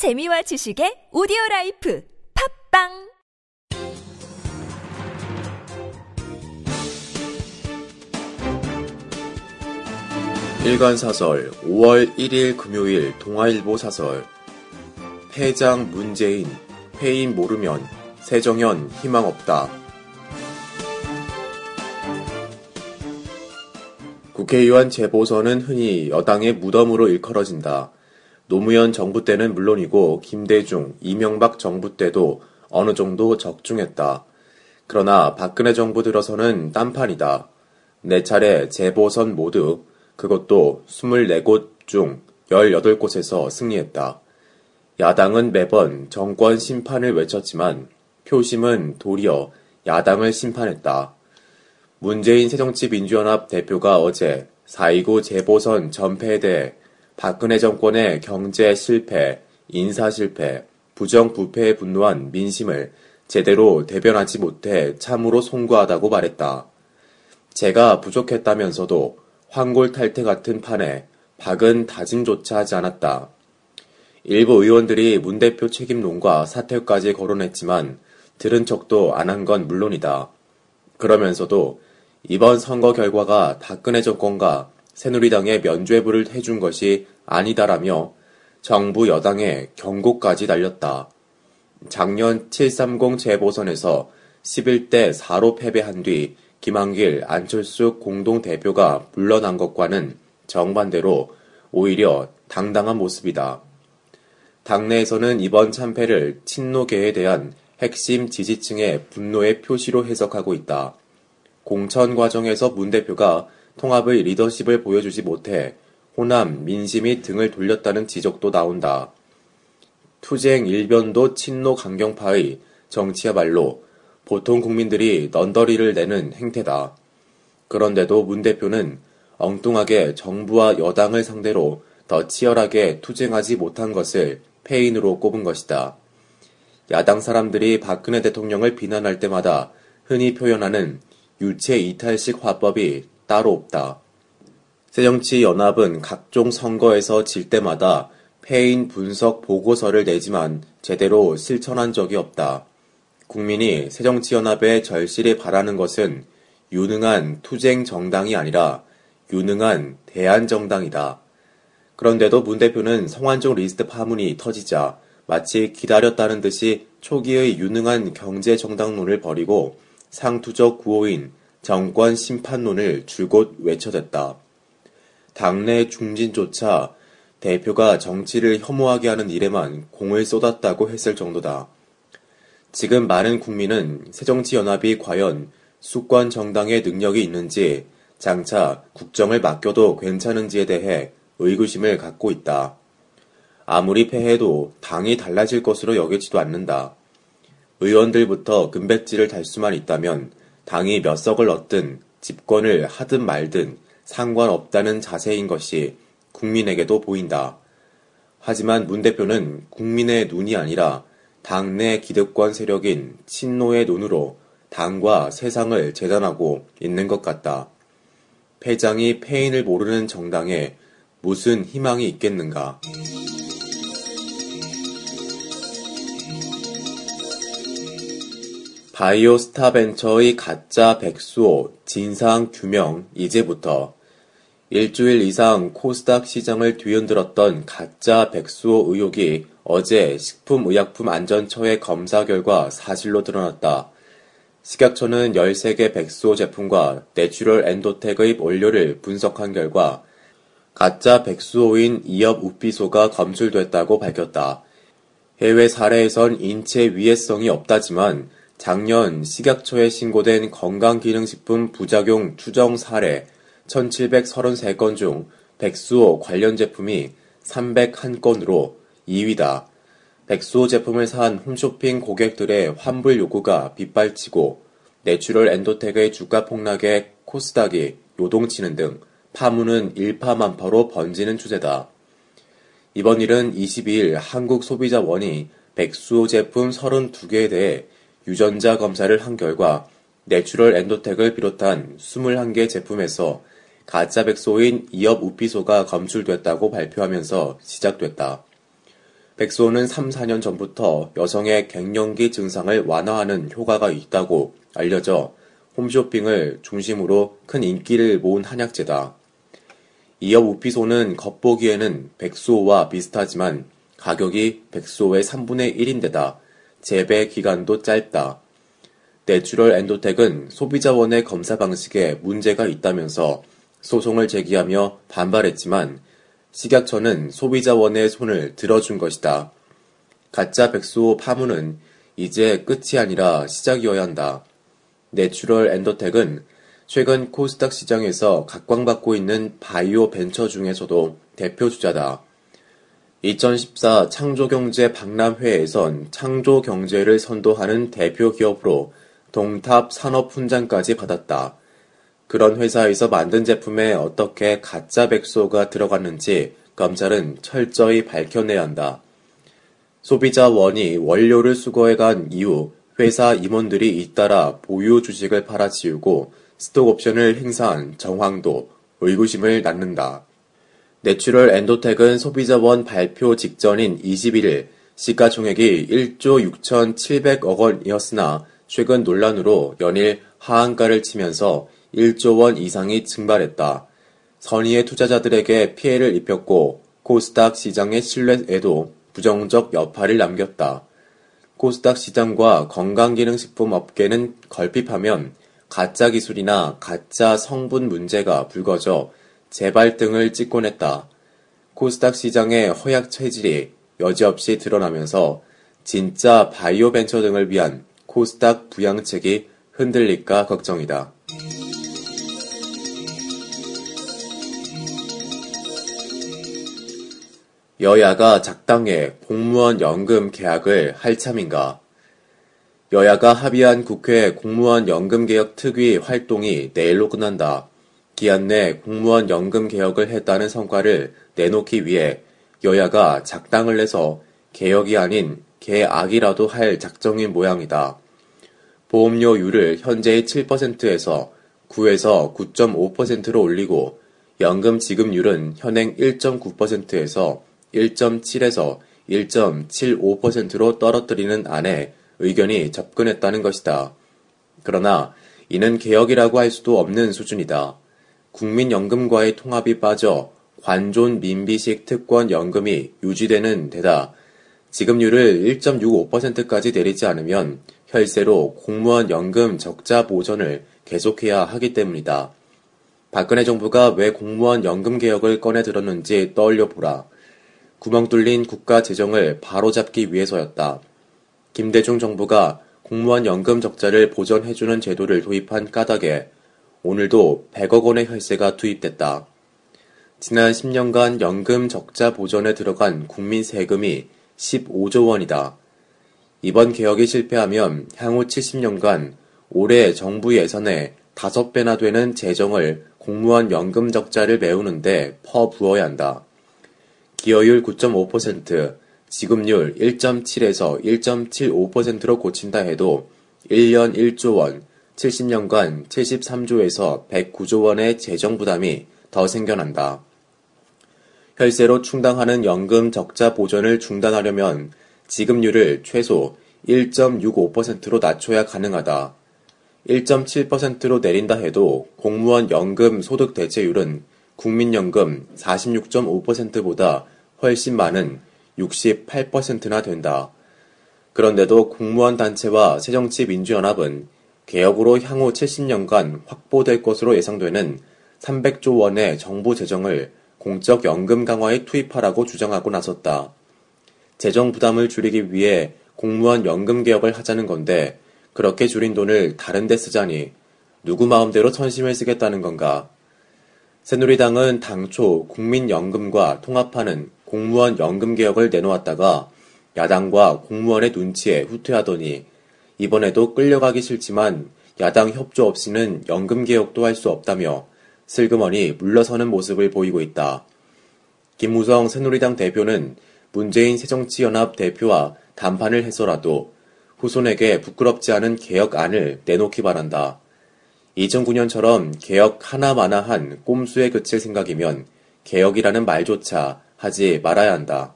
재미와 지식의 오디오 라이프 팟빵 일간 사설 5월 1일 금요일 동아일보 사설 패장 문재인 패인 모르면 새정연 희망 없다. 국회의원 재보선은 흔히 여당의 무덤으로 일컬어진다. 노무현 정부 때는 물론이고 김대중, 이명박 정부 때도 어느 정도 적중했다. 그러나 박근혜 정부 들어서는 딴판이다. 네 차례 재보선 모두 그것도 24곳 중 18곳에서 승리했다. 야당은 매번 정권 심판을 외쳤지만 표심은 도리어 야당을 심판했다. 문재인 새정치민주연합 대표가 어제 4.29 재보선 전패에 대해 박근혜 정권의 경제 실패, 인사 실패, 부정 부패에 분노한 민심을 제대로 대변하지 못해 참으로 송구하다고 말했다. 제가 부족했다면서도 황골탈태 같은 판에 박은 다짐조차 하지 않았다. 일부 의원들이 문 대표 책임론과 사퇴까지 거론했지만 들은 척도 안 한 건 물론이다. 그러면서도 이번 선거 결과가 박근혜 정권과 새누리당의 면죄부를 해준 것이 아니다라며 정부 여당의 경고까지 날렸다. 작년 730 재보선에서 11대 4로 패배한 뒤 김한길, 안철수 공동대표가 물러난 것과는 정반대로 오히려 당당한 모습이다. 당내에서는 이번 참패를 친노계에 대한 핵심 지지층의 분노의 표시로 해석하고 있다. 공천 과정에서 문 대표가 통합의 리더십을 보여주지 못해 호남, 민심이 등을 돌렸다는 지적도 나온다. 투쟁 일변도 친노 강경파의 정치야말로 보통 국민들이 넌더리를 내는 행태다. 그런데도 문 대표는 엉뚱하게 정부와 여당을 상대로 더 치열하게 투쟁하지 못한 것을 패인으로 꼽은 것이다. 야당 사람들이 박근혜 대통령을 비난할 때마다 흔히 표현하는 유체 이탈식 화법이 따로 없다. 새정치연합은 각종 선거에서 질 때마다 패인 분석 보고서를 내지만 제대로 실천한 적이 없다. 국민이 새정치연합에 절실히 바라는 것은 유능한 투쟁 정당이 아니라 유능한 대안 정당이다. 그런데도 문 대표는 성완종 리스트 파문이 터지자 마치 기다렸다는 듯이 초기의 유능한 경제 정당론을 버리고 상투적 구호인 정권 심판론을 줄곧 외쳐댔다. 당내 중진조차 대표가 정치를 혐오하게 하는 일에만 공을 쏟았다고 했을 정도다. 지금 많은 국민은 새정치연합이 과연 수권 정당의 능력이 있는지 장차 국정을 맡겨도 괜찮은지에 대해 의구심을 갖고 있다. 아무리 패해도 당이 달라질 것으로 여기지도 않는다. 의원들부터 금배지를 달 수만 있다면 당이 몇 석을 얻든 집권을 하든 말든 상관없다는 자세인 것이 국민에게도 보인다. 하지만 문 대표는 국민의 눈이 아니라 당내 기득권 세력인 친노의 눈으로 당과 세상을 재단하고 있는 것 같다. 패장이 패인을 모르는 정당에 무슨 희망이 있겠는가. 바이오 스타벤처의 가짜 백수호 진상 규명 이제부터 일주일 이상 코스닥 시장을 뒤흔들었던 가짜 백수호 의혹이 어제 식품의약품안전처의 검사 결과 사실로 드러났다. 식약처는 13개 백수오 제품과 내추럴 엔도텍의 원료를 분석한 결과 가짜 백수오인 이엽우피소가 검출됐다고 밝혔다. 해외 사례에선 인체 위해성이 없다지만 작년 식약처에 신고된 건강기능식품 부작용 추정 사례 1733건 중 백수오 관련 제품이 301건으로 2위다. 백수오 제품을 산 홈쇼핑 고객들의 환불 요구가 빗발치고 내추럴 엔도텍의 주가 폭락에 코스닥이 요동치는 등 파문은 일파만파로 번지는 추세다. 이번 일은 22일 한국소비자원이 백수오 제품 32개에 대해 유전자 검사를 한 결과 내추럴 엔도텍을 비롯한 21개 제품에서 가짜 백수오인 이엽우피소가 검출됐다고 발표하면서 시작됐다. 백수오는 3, 4년 전부터 여성의 갱년기 증상을 완화하는 효과가 있다고 알려져 홈쇼핑을 중심으로 큰 인기를 모은 한약재다. 이엽우피소는 겉보기에는 백수오와 비슷하지만 가격이 백수오의 3분의 1인데다 재배 기간도 짧다. 내추럴 엔도텍은 소비자원의 검사 방식에 문제가 있다면서 소송을 제기하며 반발했지만 식약처는 소비자원의 손을 들어준 것이다. 가짜 백수오 파문은 이제 끝이 아니라 시작이어야 한다. 내추럴 엔도텍은 최근 코스닥 시장에서 각광받고 있는 바이오 벤처 중에서도 대표 주자다. 2014 창조경제 박람회에선 창조경제를 선도하는 대표 기업으로 동탑 산업훈장까지 받았다. 그런 회사에서 만든 제품에 어떻게 가짜 백수오가 들어갔는지 검찰은 철저히 밝혀내야 한다. 소비자원이 원료를 수거해간 이후 회사 임원들이 잇따라 보유 주식을 팔아치우고 스톡 옵션을 행사한 정황도 의구심을 낳는다. 내추럴 엔도텍은 소비자원 발표 직전인 21일 시가총액이 1조 6,700억 원이었으나 최근 논란으로 연일 하한가를 치면서 1조 원 이상이 증발했다. 선의의 투자자들에게 피해를 입혔고 코스닥 시장의 신뢰에도 부정적 여파를 남겼다. 코스닥 시장과 건강기능식품 업계는 걸핏하면 가짜 기술이나 가짜 성분 문제가 불거져 재발 등을 찍곤 했다. 코스닥 시장의 허약 체질이 여지없이 드러나면서 진짜 바이오 벤처 등을 위한 코스닥 부양책이 흔들릴까 걱정이다. 여야가 작당해 공무원 연금 계약을 할 참인가? 여야가 합의한 국회 공무원 연금 개혁 특위 활동이 내일로 끝난다. 기한 내 공무원 연금 개혁을 했다는 성과를 내놓기 위해 여야가 작당을 해서 개혁이 아닌 개악이라도 할 작정인 모양이다. 보험료율을 현재의 7%에서 9에서 9.5%로 올리고 연금 지급률은 현행 1.9%에서 1.7에서 1.75%로 떨어뜨리는 안에 의견이 접근했다는 것이다. 그러나 이는 개혁이라고 할 수도 없는 수준이다. 국민연금과의 통합이 빠져 관존 민비식 특권 연금이 유지되는 데다 지급률을 1.65%까지 내리지 않으면 혈세로 공무원 연금 적자 보전을 계속해야 하기 때문이다. 박근혜 정부가 왜 공무원 연금 개혁을 꺼내 들었는지 떠올려 보라. 구멍 뚫린 국가 재정을 바로잡기 위해서였다. 김대중 정부가 공무원 연금 적자를 보전해주는 제도를 도입한 까닭에 오늘도 100억 원의 혈세가 투입됐다. 지난 10년간 연금 적자 보전에 들어간 국민 세금이 15조 원이다. 이번 개혁이 실패하면 향후 70년간 올해 정부 예산의 5배나 되는 재정을 공무원 연금 적자를 메우는데 퍼부어야 한다. 기여율 9.5%, 지급률 1.7에서 1.75%로 고친다 해도 1년 1조 원, 70년간 73조에서 109조 원의 재정 부담이 더 생겨난다. 혈세로 충당하는 연금 적자 보전을 중단하려면 지급률을 최소 1.65%로 낮춰야 가능하다. 1.7%로 내린다 해도 공무원 연금 소득 대체율은 국민연금 46.5%보다 훨씬 많은 68%나 된다. 그런데도 공무원 단체와 새정치민주연합은 개혁으로 향후 70년간 확보될 것으로 예상되는 300조 원의 정부 재정을 공적 연금 강화에 투입하라고 주장하고 나섰다. 재정 부담을 줄이기 위해 공무원 연금 개혁을 하자는 건데 그렇게 줄인 돈을 다른 데 쓰자니 누구 마음대로 천심을 쓰겠다는 건가? 새누리당은 당초 국민연금과 통합하는 공무원 연금 개혁을 내놓았다가 야당과 공무원의 눈치에 후퇴하더니 이번에도 끌려가기 싫지만 야당 협조 없이는 연금 개혁도 할 수 없다며 슬그머니 물러서는 모습을 보이고 있다. 김무성 새누리당 대표는 문재인 새정치연합 대표와 담판을 해서라도 후손에게 부끄럽지 않은 개혁안을 내놓기 바란다. 2009년처럼 개혁 하나마나한 꼼수에 그칠 생각이면 개혁이라는 말조차 하지 말아야 한다.